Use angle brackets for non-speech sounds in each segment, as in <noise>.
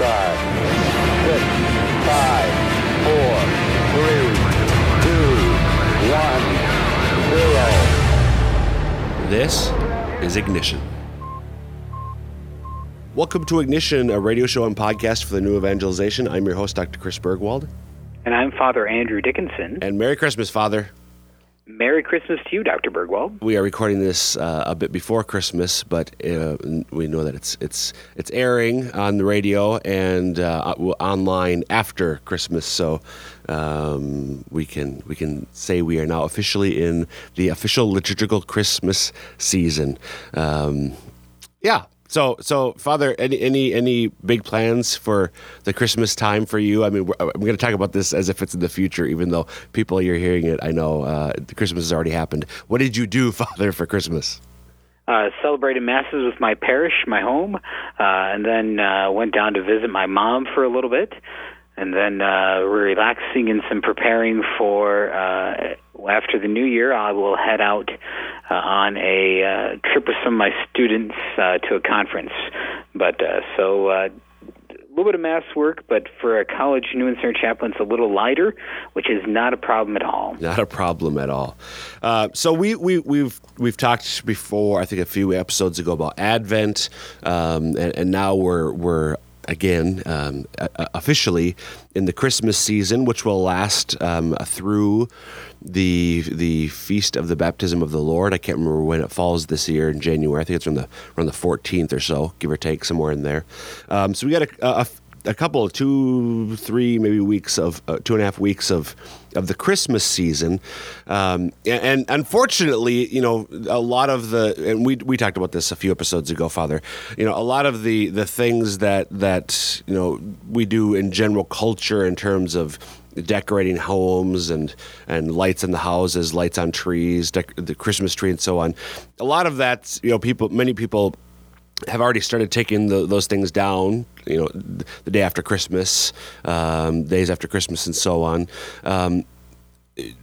start. Six, five, four, three, two, one, zero. This is Ignition. Welcome to Ignition, a radio show and podcast for the new evangelization. I'm your host, Dr. Chris Burgwald. And I'm Father Andrew Dickinson. And Merry Christmas, Father. Merry Christmas to you, Dr. Burgwald. We are recording this uh, a bit before Christmas, but uh, we know that it's it's it's airing on the radio and uh, online after Christmas. So um, we can we can say we are now officially in the official liturgical Christmas season. Um, yeah, so, so Father, any any any big plans for the Christmas time for you? I mean, I'm going to talk about this as if it's in the future, even though people you're hearing it. I know uh, Christmas has already happened. What did you do, <laughs> Father, for Christmas? Uh, celebrated masses with my parish, my home, uh, and then uh, went down to visit my mom for a little bit, and then uh, relaxing and some preparing for uh, after the new year. I will head out uh, on a uh, trip with some of my students uh, to a conference. But uh, so. Uh, a little bit of mass work, but for a college Newman Center chaplain, it's a little lighter, which is not a problem at all. Not a problem at all. Uh, so we we we've we've talked before, I think a few episodes ago about Advent, um, and, and now we're we're again um, officially in the Christmas season, which will last um, through the the feast of the baptism of the Lord. I can't remember when it falls this year in January. I think it's around the around the 14th or so, give or take, somewhere in there. Um, so we got a, a, a couple of two, three, maybe weeks of uh, two and a half weeks of of the Christmas season, um, and, and, unfortunately, you know, a lot of the and we we talked about this a few episodes ago, Father. You know, a lot of the the things that that you know we do in general culture in terms of decorating homes and and lights in the houses, lights on trees, dec- the Christmas tree, and so on. A lot of that, you know, people, many people have already started taking the, those things down. You know, the day after Christmas, um, days after Christmas, and so on. Um,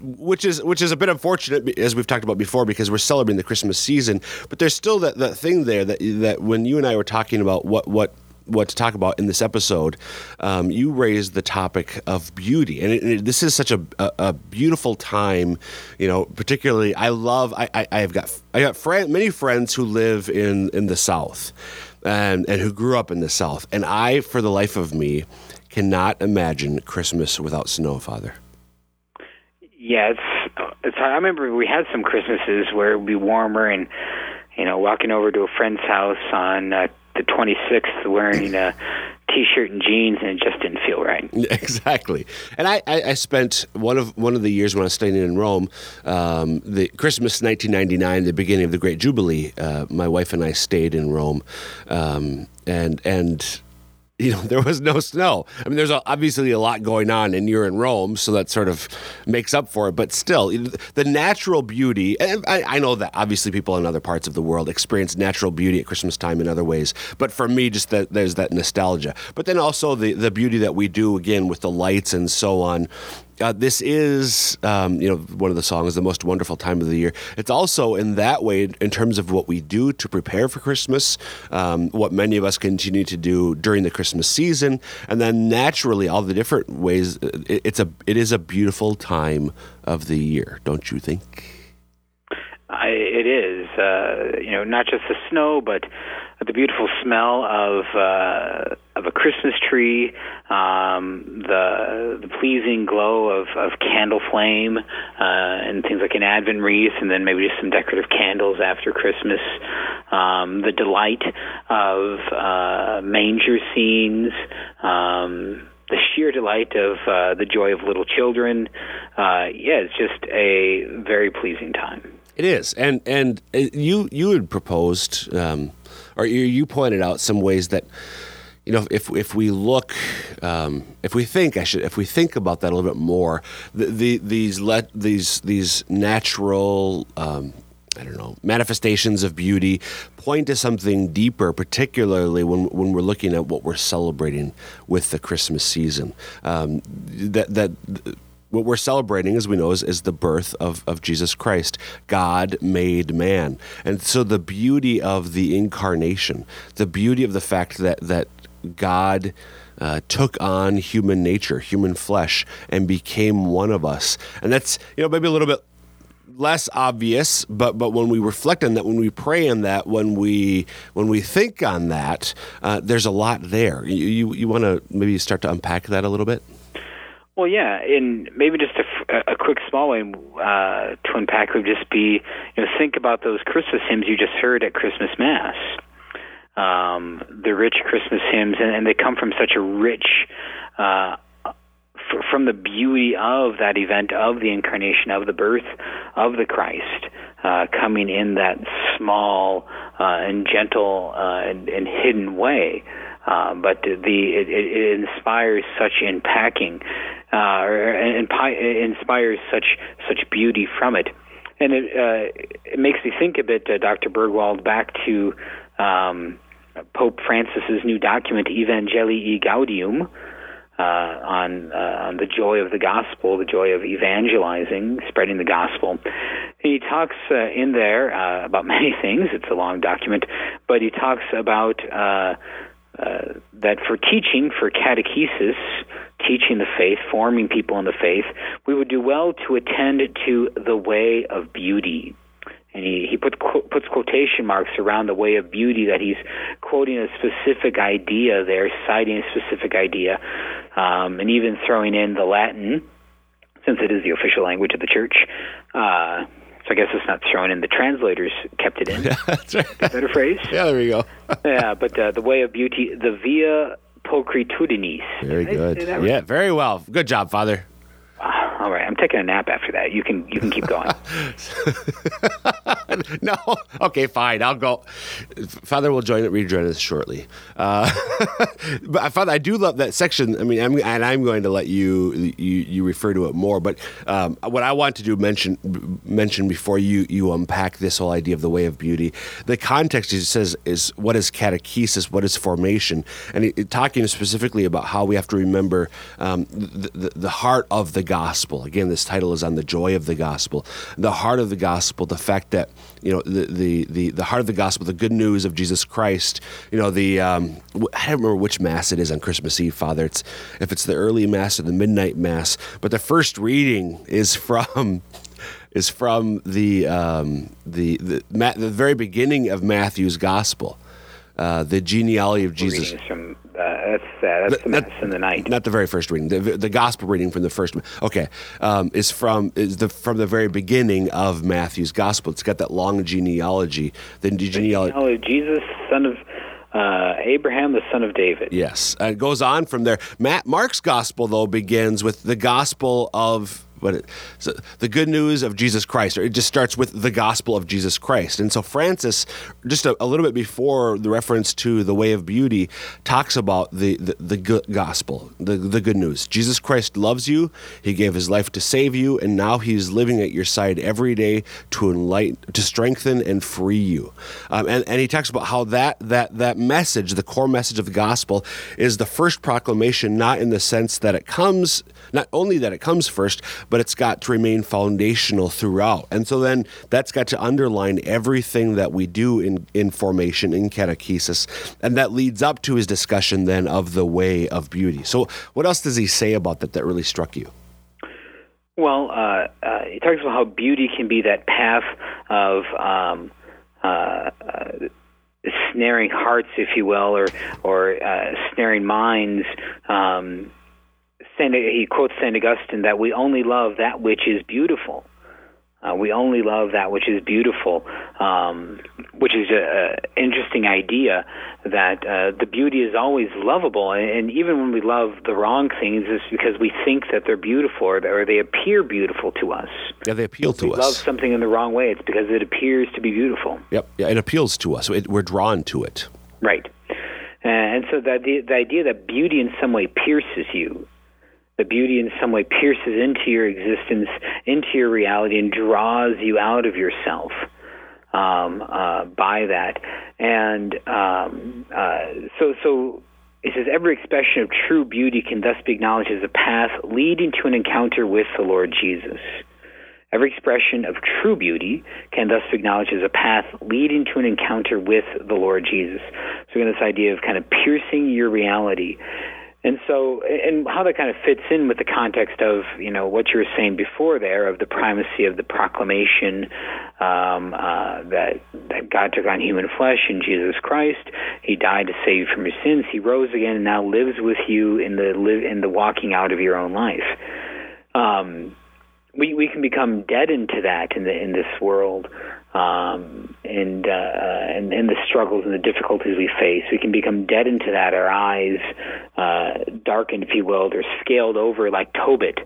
which is which is a bit unfortunate as we've talked about before because we're celebrating the Christmas season, but there's still that, that thing there that that when you and I were talking about what what what to talk about in this episode, um, you raised the topic of beauty, and, it, it, this is such a, a, a, beautiful time. You know, particularly, I love. I, I, have got I got friend, many friends who live in in the South, and and who grew up in the South, and I, for the life of me, cannot imagine Christmas without snow, Father. Yeah, it's it's. I remember we had some Christmases where it would be warmer and you know, walking over to a friend's house on uh, the 26th wearing a t-shirt and jeans and it just didn't feel right. <laughs> Exactly. And I, I, I spent one of one of the years when i was studying in rome um, the christmas 1999 the beginning of the great jubilee uh, my wife and i stayed in rome um, and and you know <laughs> there was no snow. I mean there's obviously a lot going on and you're in rome so that sort of makes up for it but still the natural beauty and I, I, know that obviously people in other parts of the world experience natural beauty at christmas time in other ways but for me just that there's that nostalgia. But then also the, the beauty that we do again with the lights and so on uh, this is, um, you know, one of the songs, the most wonderful time of the year. It's also in that way, in terms of what we do to prepare for Christmas, um, what many of us continue to do during the Christmas season, and then naturally all the different ways. Uh, it, it's a, it is a beautiful time of the year, don't you think? I, it is, uh, you know, not just the snow, but the beautiful smell of uh, of a Christmas tree, um, the the pleasing glow of, of candle flame, uh, and things like an Advent wreath, and then maybe just some decorative candles after Christmas. Um, the delight of uh, manger scenes. Um, the sheer delight of uh, the joy of little children. Uh, yeah, it's just a very pleasing time. It is, and and uh, you you had proposed, um, or you, pointed out some ways that you know, if if we look, um, if we think, I should, if we think about that a little bit more, the, the these let these these natural. Um, I don't know, manifestations of beauty point to something deeper, particularly when, when we're looking at what we're celebrating with the Christmas season. Um, that, that what we're celebrating, as we know, is, is the birth of, of Jesus Christ, God made man. And so the beauty of the incarnation, the beauty of the fact that, that God uh, took on human nature, human flesh, and became one of us. And that's you know maybe a little bit less obvious, but but when we reflect on that, when we pray on that, when we when we think on that, uh, there's a lot there. You you, you want to maybe start to unpack that a little bit. Well, yeah, and maybe just a, a quick small way uh, to unpack would just be, you know, think about those Christmas hymns you just heard at Christmas Mass. Um, the rich Christmas hymns, and, and they come from such a rich, uh, f- from the beauty of that event, of the incarnation, of the birth of the Christ, uh, coming in that small uh, and gentle uh, and, and hidden way. Uh, but the it, it inspires such unpacking, uh, inspires such such beauty from it, and it uh, it makes me think a bit, uh, Dr. Burgwald, back to um, Pope Francis's new document Evangelii Gaudium. Uh, on uh, on the joy of the gospel, the joy of evangelizing, spreading the gospel. He talks uh, in there uh, about <laughs> many things. It's a long document, but he talks about uh, that for teaching, for catechesis, teaching the faith, forming people in the faith, we would do well to attend to the way of beauty. And he, he put, qu- puts quotation marks around the way of beauty that he's quoting a specific idea there, citing a specific idea, um, and even throwing in the Latin, since it is the official language of the church. Uh, so I guess it's not thrown in. The translators kept it in. <laughs> Yeah, that's right. Better phrase. Yeah, there we go. <laughs> yeah, but uh, the way of beauty, the via pulchritudinis. Very good. Yeah, very well. Good job, Father. All right, I'm taking a nap after that. You can you can keep going. <laughs> no, okay, fine. I'll go. Father will join rejoin us shortly. Uh, <laughs> but Father, I do love that section. I mean, I'm, and I'm going to let you you, you refer to it more. But um, what I want to do mention mention before you you unpack this whole idea of the way of beauty. The context he says is what is catechesis, what is formation, and he, talking specifically about how we have to remember um, the, the the heart of the gospel. Again, this title is on the joy of the gospel, the heart of the gospel, the fact that you know the the the, the heart of the gospel, the good news of Jesus Christ. You know the um, I don't remember which mass it is on Christmas Eve, Father. It's if it's the early mass or the midnight mass, but the first reading is from is from the um, the the, the very beginning of Matthew's gospel. Uh, the genealogy of Jesus. Uh, that's uh, that's the mass in the night. Not the very first reading. The, the gospel reading from the first. Okay, um, is from is the from the very beginning of Matthew's gospel. It's got that long genealogy. The genealogy. of Jesus, son of uh, Abraham, the son of David. Yes, uh, it goes on from there. Matt Mark's gospel though begins with the gospel of but it, so the good news of Jesus Christ, or it just starts with the gospel of Jesus Christ. And so Francis, just a, a little bit before the reference to the way of beauty, talks about the, the, the gospel, the, the good news. Jesus Christ loves you. He gave his life to save you, and now he's living at your side every day to enlighten, to strengthen and free you. Um, and, and he talks about how that, that, that message, the core message of the gospel, is the first proclamation, not in the sense that it comes, not only that it comes first, but it's got to remain foundational throughout. And so then that's got to underline everything that we do in, in formation, in catechesis. And that leads up to his discussion then of the way of beauty. So, what else does he say about that that really struck you? Well, uh, uh, he talks about how beauty can be that path of um, uh, uh snaring hearts, if you will, or or uh, snaring minds. Um, Saint, he quotes St. Augustine that we only love that which is beautiful. Uh, we only love that which is beautiful, um, which is an interesting idea that uh, the beauty is always lovable. And, and even when we love the wrong things, it's because we think that they're beautiful or, or they appear beautiful to us. Yeah, they appeal if to we us. love something in the wrong way, it's because it appears to be beautiful. Yep, yeah, it appeals to us. It, we're drawn to it. Right. Uh, and so that the, the idea that beauty in some way pierces you the beauty in some way pierces into your existence, into your reality, and draws you out of yourself um, uh, by that. And um, uh, so, so it says every expression of true beauty can thus be acknowledged as a path leading to an encounter with the Lord Jesus. Every expression of true beauty can thus be acknowledged as a path leading to an encounter with the Lord Jesus. So, again, this idea of kind of piercing your reality and so, and how that kind of fits in with the context of you know what you were saying before there of the primacy of the proclamation um, uh, that that God took on human flesh in Jesus Christ. He died to save you from your sins. He rose again and now lives with you in the live in the walking out of your own life. Um, we we can become deadened to that in the in this world um, and, uh, and and the struggles and the difficulties we face. We can become deadened to that. Our eyes uh, darkened, if you will. They're scaled over like Tobit.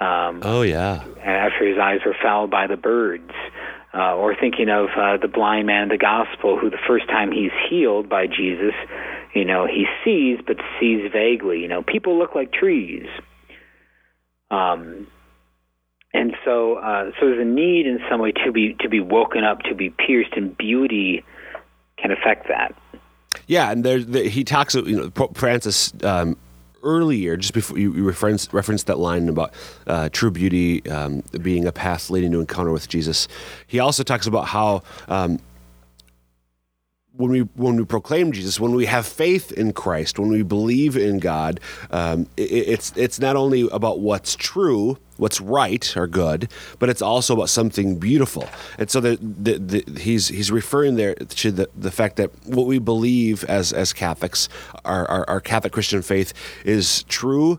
Um, oh yeah. After his eyes were fouled by the birds. Uh, or thinking of uh, the blind man in the gospel who the first time he's healed by Jesus, you know, he sees but sees vaguely. You know, people look like trees. Um, and so uh, so there's a need in some way to be to be woken up, to be pierced, and beauty can affect that. Yeah, and there's the, he talks. You know, Pope Francis. Um, earlier, just before you, you referenced, that line about uh, true beauty um, being a path leading to encounter with Jesus, he also talks about how um, when we when we proclaim Jesus, when we have faith in Christ, when we believe in God, um, it, it's it's not only about what's true, what's right or good, but it's also about something beautiful. And so the, the, the, he's he's referring there to the, the fact that what we believe as as Catholics, our, our, our Catholic Christian faith, is true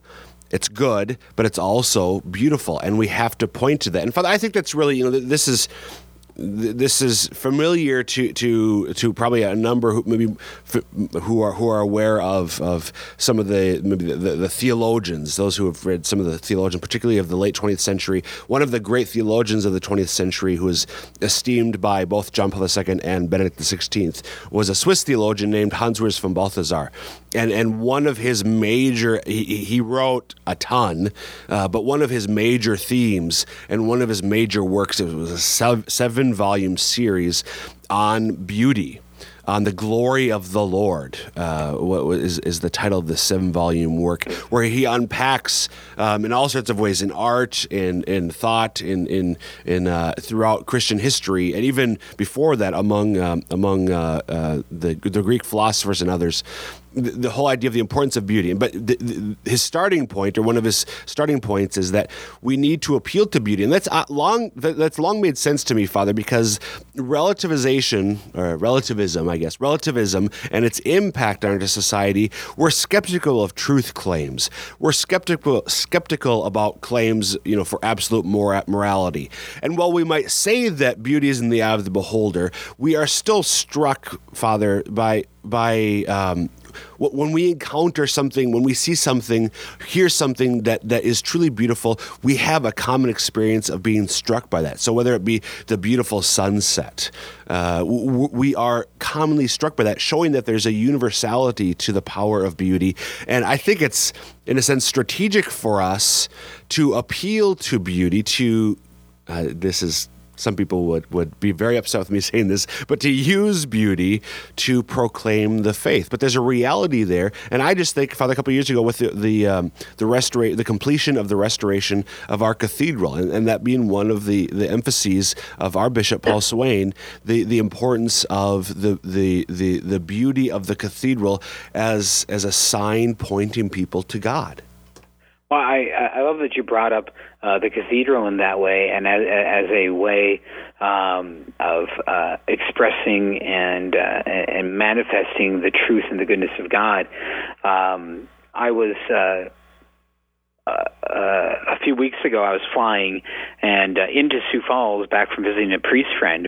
it's good, but it's also beautiful, and we have to point to that. And Father, I think that's really, you know, this is this is familiar to to to probably a number who maybe who are who are aware of of some of the maybe the, the, the, theologians, those who have read some of the theologians, particularly of the late 20th century. One of the great theologians of the 20th century, who was esteemed by both John Paul II and Benedict XVI, was a Swiss theologian named Hans Urs von Balthasar, and and one of his major he, he wrote a ton, uh, but one of his major themes and one of his major works it was a seven volume series on beauty on the glory of the Lord, uh, what is, is the title of the seven volume work, where he unpacks um, in all sorts of ways in art, in in thought, in in in uh, throughout Christian history, and even before that among um, among uh, uh the the Greek philosophers and others, the, whole idea of the importance of beauty. But the, the, his starting point, or one of his starting points, is that we need to appeal to beauty, and that's uh, long that's long made sense to me, Father, because relativization or relativism, I guess, relativism and its impact on our society, we're skeptical of truth claims. We're skeptical skeptical about claims, you know, for absolute mor- morality. And while we might say that beauty is in the eye of the beholder, we are still struck, Father, by by um, when we encounter something, when we see something, hear something that, that is truly beautiful, we have a common experience of being struck by that. So whether it be the beautiful sunset, uh, we are commonly struck by that, showing that there's a universality to the power of beauty. And I think it's, in a sense, strategic for us to appeal to beauty, to uh, this is some people would, would be very upset with me <laughs> saying this, but to use beauty to proclaim the faith. But there's a reality there, and I just think, Father, a couple years ago with the the um, the restora- the completion of the restoration of our cathedral, and, and that being one of the, the emphases of our Bishop Paul <clears throat> Swain, the, the importance of the, the the the beauty of the cathedral as as a sign pointing people to God. Well, I I love that you brought up uh, the cathedral in that way, and as, as a way um, of uh, expressing and uh, and manifesting the truth and the goodness of God. Um, I was. Uh, uh, uh, a few weeks ago, I was flying and uh, into Sioux Falls, back from visiting a priest friend,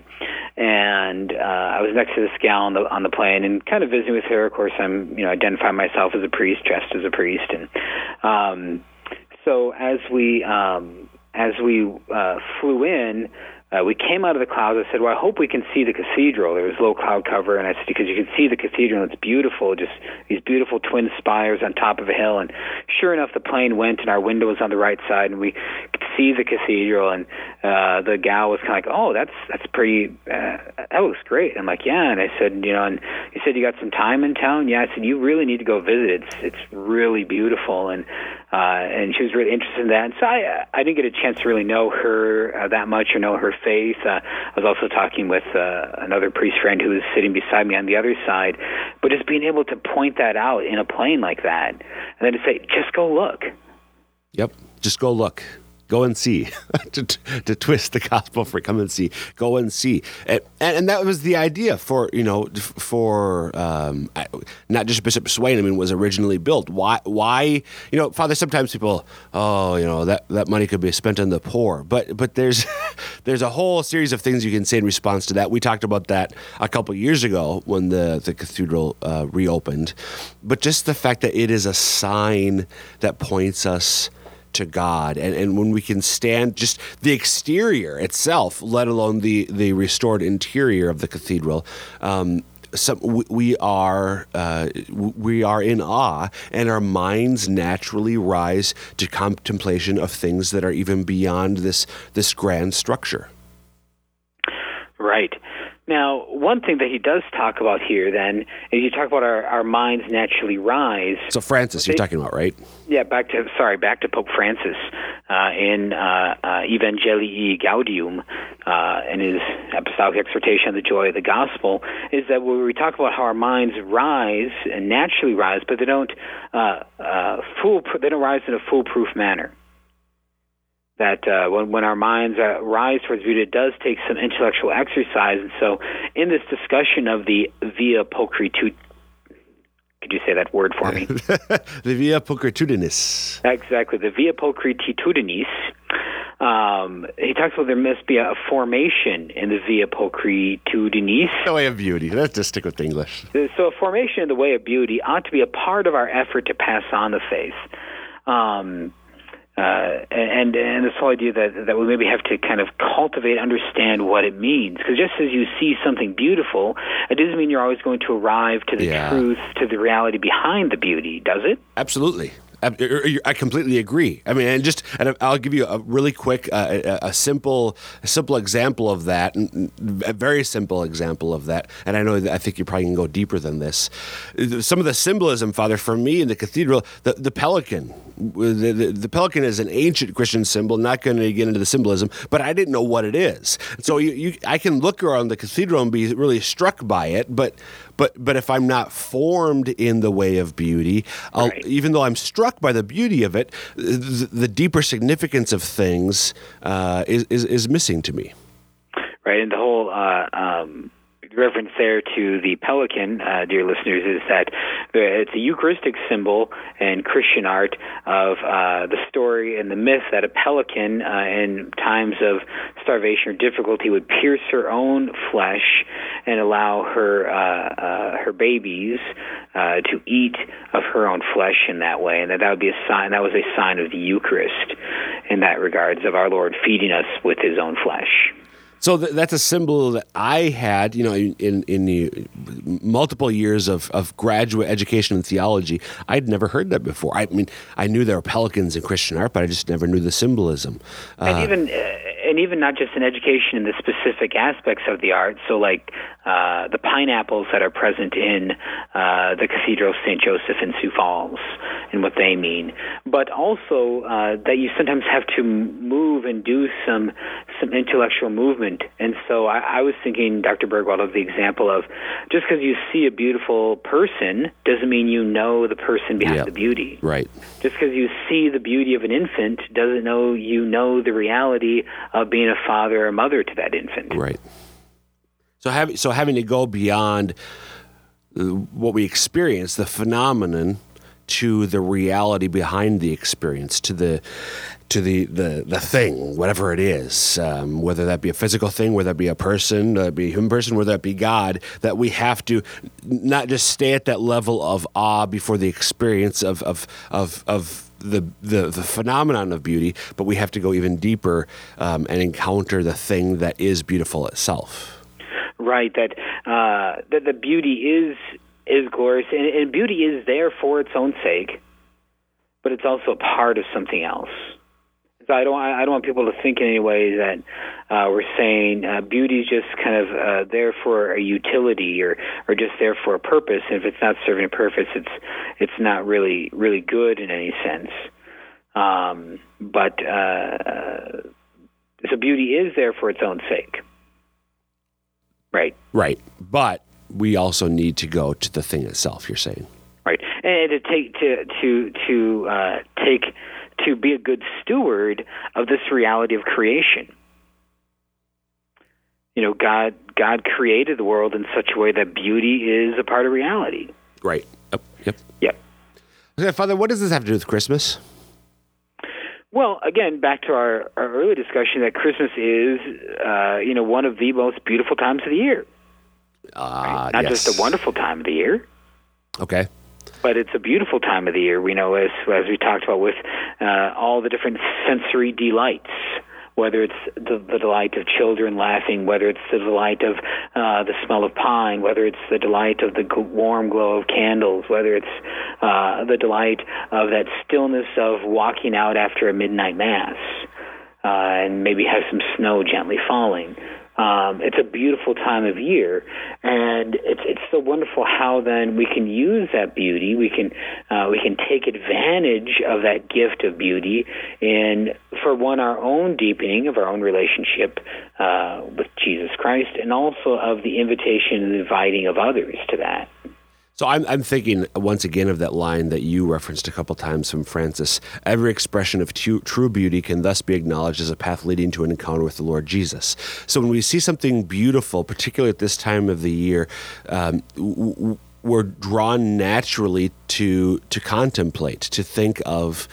and uh, I was next to this gal on the on the plane and kind of visiting with her. Of course, I'm you know identifying myself as a priest, dressed as a priest, and um, so as we um, as we uh, flew in, uh, we came out of the clouds. I said, "Well, I hope we can see the cathedral." There was low cloud cover, and I said, "Because you can see the cathedral, and it's beautiful. Just these beautiful twin spires on top of a hill." And sure enough, the plane went, and our window was on the right side, and we could see the cathedral. And uh, the gal was kind of like, "Oh, that's that's pretty. Uh, that looks great." I'm like, "Yeah." And I said, "You know," and he said, "You got some time in town?" Yeah. I said, "You really need to go visit. It's it's really beautiful." And uh, and she was really interested in that. And so I, I didn't get a chance to really know her uh, that much or know her faith. Uh, I was also talking with uh, another priest friend who was sitting beside me on the other side, but just being able to point that out in a plane like that, and then to say, just go look. Yep, just go look go and see <laughs> to, to twist the gospel for come and see go and see. And, and that was the idea for you know for um, not just bishop swain i mean was originally built. Why why you know father sometimes people oh you know that that money could be spent on the poor. But but there's <laughs> there's a whole series of things you can say in response to that. We talked about that a couple years ago when the the cathedral uh, reopened. But just the fact that it is a sign that points us to God, and, and when we can stand just the exterior itself, let alone the the restored interior of the cathedral. Um, some, we are uh, we are in awe, and our minds naturally rise to contemplation of things that are even beyond this this grand structure. Right. Now, one thing that he does talk about here, then, is you talk about our, our minds naturally rise. So, Francis, you're talking about, right? Yeah, back to sorry, back to Pope Francis uh, in uh, uh, Evangelii Gaudium, uh, in his apostolic exhortation on the joy of the gospel, is that when we talk about how our minds rise and naturally rise, but they don't uh, uh, fool, they don't rise in a foolproof manner that uh, when, when our minds uh, rise towards beauty, it does take some intellectual exercise. And so, in this discussion of the via pulchritude, could you say that word for me? <laughs> the via pulchritudinis. Exactly, the via pulchritudinis. Um, he talks about there must be a formation in the via pulchritudinis. The way of beauty. Let's just stick with English. So, a formation in the way of beauty ought to be a part of our effort to pass on the faith. Um, uh, and and this whole idea that that we maybe have to kind of cultivate, understand what it means. Because just as you see something beautiful, it doesn't mean you're always going to arrive to the yeah. truth, to the reality behind the beauty, does it? Absolutely. I completely agree. I mean, and just and I'll give you a really quick, uh, a simple, a simple example of that, a very simple example of that. And I know that I think you probably can go deeper than this. Some of the symbolism, Father, for me in the cathedral, the, the pelican. The, the, the pelican is an ancient Christian symbol. Not going to get into the symbolism, but I didn't know what it is. So you, you, I can look around the cathedral and be really struck by it, but but but if I'm not formed in the way of beauty, right. even though I'm struck by the beauty of it, the, the deeper significance of things uh, is, is, is missing to me. Right, and the whole uh, um, reference there to the pelican, uh, dear listeners, is that it's a Eucharistic symbol in Christian art of uh, the story and the myth that a pelican, uh, in times of starvation or difficulty, would pierce her own flesh and allow her uh, uh, her babies uh, to eat of her own flesh in that way, and that that would be a sign. That was a sign of the Eucharist in that regards of our Lord feeding us with His own flesh. So th- that's a symbol that I had, you know, in in the multiple years of, of graduate education in theology. I'd never heard that before. I mean, I knew there were pelicans in Christian art, but I just never knew the symbolism. And uh, even uh, and even not just in education in the specific aspects of the art. So, like uh, the pineapples that are present in uh, the Cathedral of St. Joseph in Sioux Falls and what they mean, but also uh, that you sometimes have to move and do some some intellectual movement. And so, I, I was thinking, Dr. Burgwald, of the example of just because you see a beautiful person doesn't mean you know the person behind the beauty. Right. Just because you see the beauty of an infant doesn't know you know the reality of being a father or mother to that infant. Right. So having so having to go beyond uh, what we experience, the phenomenon, to the reality behind the experience, to the to the the, the thing, whatever it is, um, whether that be a physical thing, whether that be a person, whether that be a human person, whether that be God, that we have to not just stay at that level of awe before the experience of of of, of the, the, the phenomenon of beauty, but we have to go even deeper um, and encounter the thing that is beautiful itself. Right. That uh, that the beauty is is glorious, and, and beauty is there for its own sake, but it's also a part of something else. So I don't I don't want people to think in any way that uh, we're saying uh, beauty is just kind of uh, there for a utility or or just there for a purpose. And if it's not serving a purpose, it's it's not really really good in any sense. Um, but uh, so beauty is there for its own sake, right? Right. But we also need to go to the thing itself. You're saying. Right, and to take to to to uh, take to be a good steward of this reality of creation. You know, God God created the world in such a way that beauty is a part of reality. Right. Yep. Yep. Yep. Okay, Father, what does this have to do with Christmas? Well, again, back to our, our earlier discussion that Christmas is, uh, you know, one of the most beautiful times of the year. Uh, Not yes. just a wonderful time of the year, Okay. But it's a beautiful time of the year. We know, as as we talked about, with uh, all the different sensory delights. Whether it's the, the delight of children laughing, whether it's the delight of uh, the smell of pine, whether it's the delight of the warm glow of candles, whether it's uh, the delight of that stillness of walking out after a midnight mass, uh, and maybe have some snow gently falling. Um, it's a beautiful time of year, and it's it's so wonderful how then we can use that beauty. We can uh, we can take advantage of that gift of beauty in for one our own deepening of our own relationship uh, with Jesus Christ, and also of the invitation and inviting of others to that. So I'm, I'm thinking once again of that line that you referenced a couple times from Francis. Every expression of tu- true beauty can thus be acknowledged as a path leading to an encounter with the Lord Jesus. So when we see something beautiful, particularly at this time of the year, um, w- we're drawn naturally to to contemplate, to think of.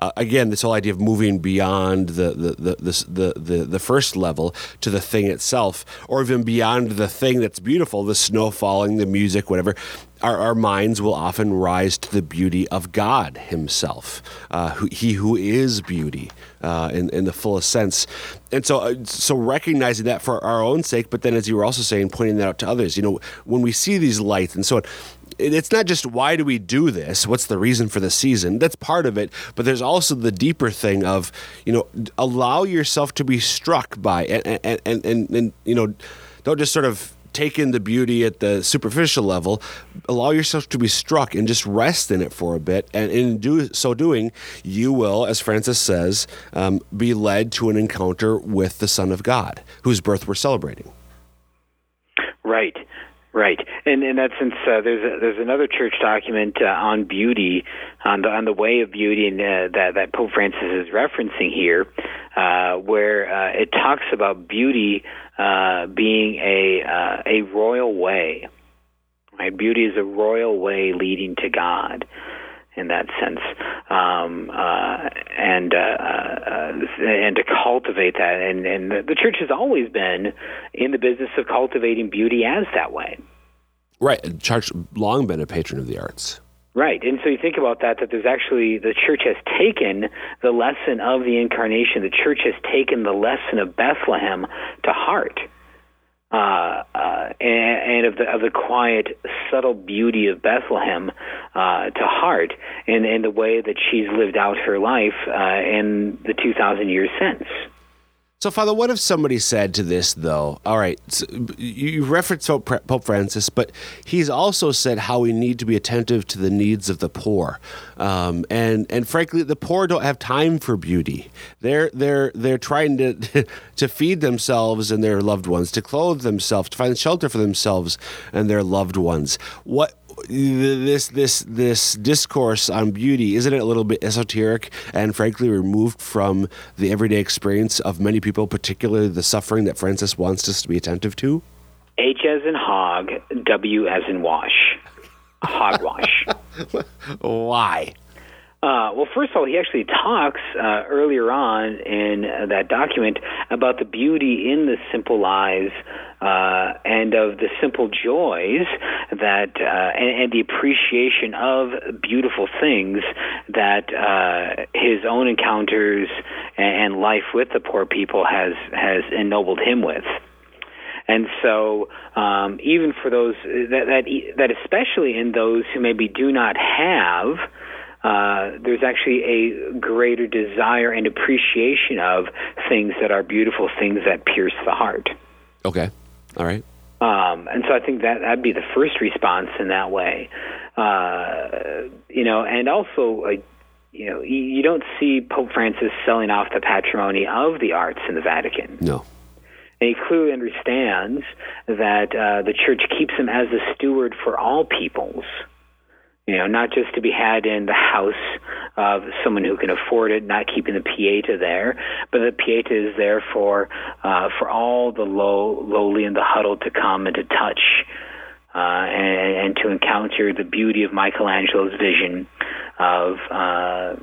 Uh, again, this whole idea of moving beyond the, the, the, the, the the first level to the thing itself, or even beyond the thing that's beautiful, the snow falling, the music, whatever, our, our minds will often rise to the beauty of God Himself, uh, who, He who is beauty uh, in, in the fullest sense. And so, uh, so recognizing that for our own sake, but then as you were also saying, pointing that out to others, you know, when we see these lights and so on, it- it's not just why do we do this? What's the reason for the season? That's part of it, but there's also the deeper thing of you know allow yourself to be struck by and and and, and, and you know don't just sort of take in the beauty at the superficial level. Allow yourself to be struck and just rest in it for a bit, and in do so doing, you will, as Francis says, um, be led to an encounter with the Son of God, whose birth we're celebrating. Right, right, and in that sense, uh, there's a, there's another church document uh, on beauty, on the on the way of beauty, and uh, that that Pope Francis is referencing here, uh, where uh, it talks about beauty uh, being a uh, a royal way. Right, beauty is a royal way leading to God in that sense, um, uh, and uh, uh, and to cultivate that. And, and the, the church has always been in the business of cultivating beauty as that way. Right, church long been a patron of the arts. Right, and so you think about that. That there's actually the church has taken the lesson of the incarnation. The church has taken the lesson of Bethlehem to heart. Uh, uh, and, and of the of the quiet, subtle beauty of Bethlehem uh, to heart, and, in the way that she's lived out her life uh, in the two thousand years since. So, Father, what if somebody said to this, though? All right, so you referenced Pope Francis, but he's also said how we need to be attentive to the needs of the poor, um, and and frankly, the poor don't have time for beauty. They're they're they're trying to <laughs> to feed themselves and their loved ones, to clothe themselves, to find shelter for themselves and their loved ones. What this this this discourse on beauty isn't it a little bit esoteric and frankly removed from the everyday experience of many people particularly the suffering that francis wants us to be attentive to? H as in hog, W as in wash, hogwash. <laughs> why Uh, well, first of all, he actually talks uh, earlier on in uh, that document about the beauty in the simple lives uh, and of the simple joys that uh, and, and the appreciation of beautiful things that uh, his own encounters and, life with the poor people has has ennobled him with. And so, um, even for those that, that that especially in those who maybe do not have, uh, there's actually a greater desire and appreciation of things that are beautiful, things that pierce the heart. okay all right Um, and so I think that that'd be the first response in that way. Uh, you know, and also, like, you know, you you don't see Pope Francis selling off the patrimony of the arts in the Vatican. No. And he clearly understands that uh, the church keeps him as a steward for all peoples. You know, not just to be had in the house of someone who can afford it, not keeping the pieta there, but the pieta is there for uh, for all the low, lowly and the huddled to come and to touch uh, and, and to encounter the beauty of Michelangelo's vision of uh,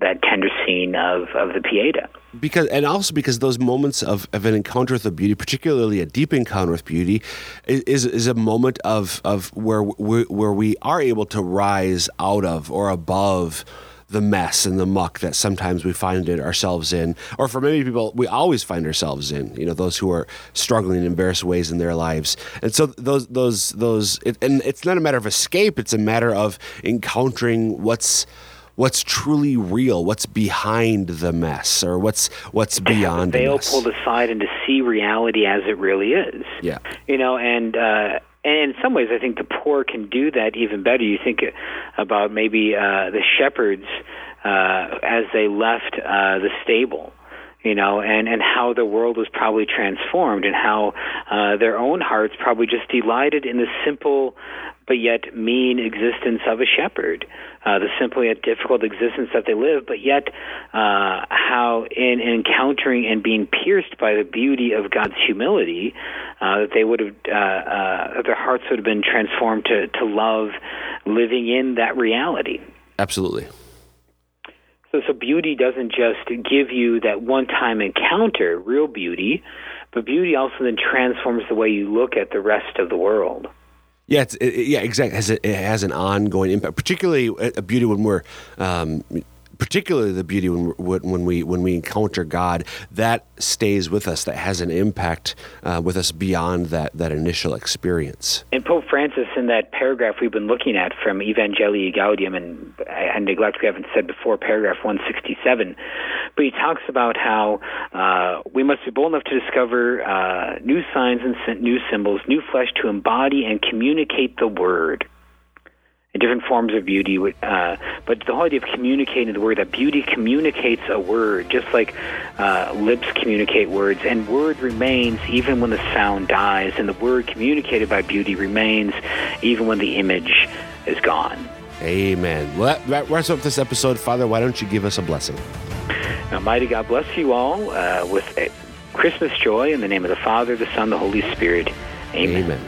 that tender scene of, of the Pieta. because and also because those moments of, of an encounter with the beauty, particularly a deep encounter with beauty, is is a moment of of where we, where we are able to rise out of or above the mess and the muck that sometimes we find it ourselves in, or for many people, we always find ourselves in. You know, those who are struggling in various ways in their lives, and so those those those, it, and it's not a matter of escape; it's a matter of encountering what's what's truly real, what's behind the mess, or what's what's beyond the the veil mess. pulled aside and to see reality as it really is. Yeah. You know, and uh, and in some ways, I think the poor can do that even better. You think about maybe uh, the shepherds uh, as they left uh, the stable. You know, and and how the world was probably transformed, and how uh, their own hearts probably just delighted in the simple but yet mean existence of a shepherd, uh, the simple yet difficult existence that they live, but yet uh, how in, in encountering and being pierced by the beauty of God's humility, uh, that they would have, uh, uh, their hearts would have been transformed to, to love living in that reality. Absolutely. So, so beauty doesn't just give you that one-time encounter, real beauty, but beauty also then transforms the way you look at the rest of the world. Yeah, it, yeah, exactly. It has, a, it has an ongoing impact, particularly a, a beauty when we're, um, particularly the beauty when, when we when we encounter God, that stays with us. That has an impact uh, with us beyond that that initial experience. And Pope Francis, in that paragraph we've been looking at from Evangelii Gaudium, and I, I neglect we haven't said before, paragraph 167, but he talks about how uh, we must be bold enough to discover uh, new signs and new symbols, new flesh to embody and communicate the Word. Different forms of beauty, uh, but the whole idea of communicating the word, that beauty communicates a word, just like uh, lips communicate words, and word remains even when the sound dies, and the word communicated by beauty remains even when the image is gone. Amen. Well, that, wraps up this episode, Father. Why don't you give us a blessing? Now, mighty God bless you all uh, with uh, Christmas joy in the name of the Father, the Son, the Holy Spirit. Amen. Amen.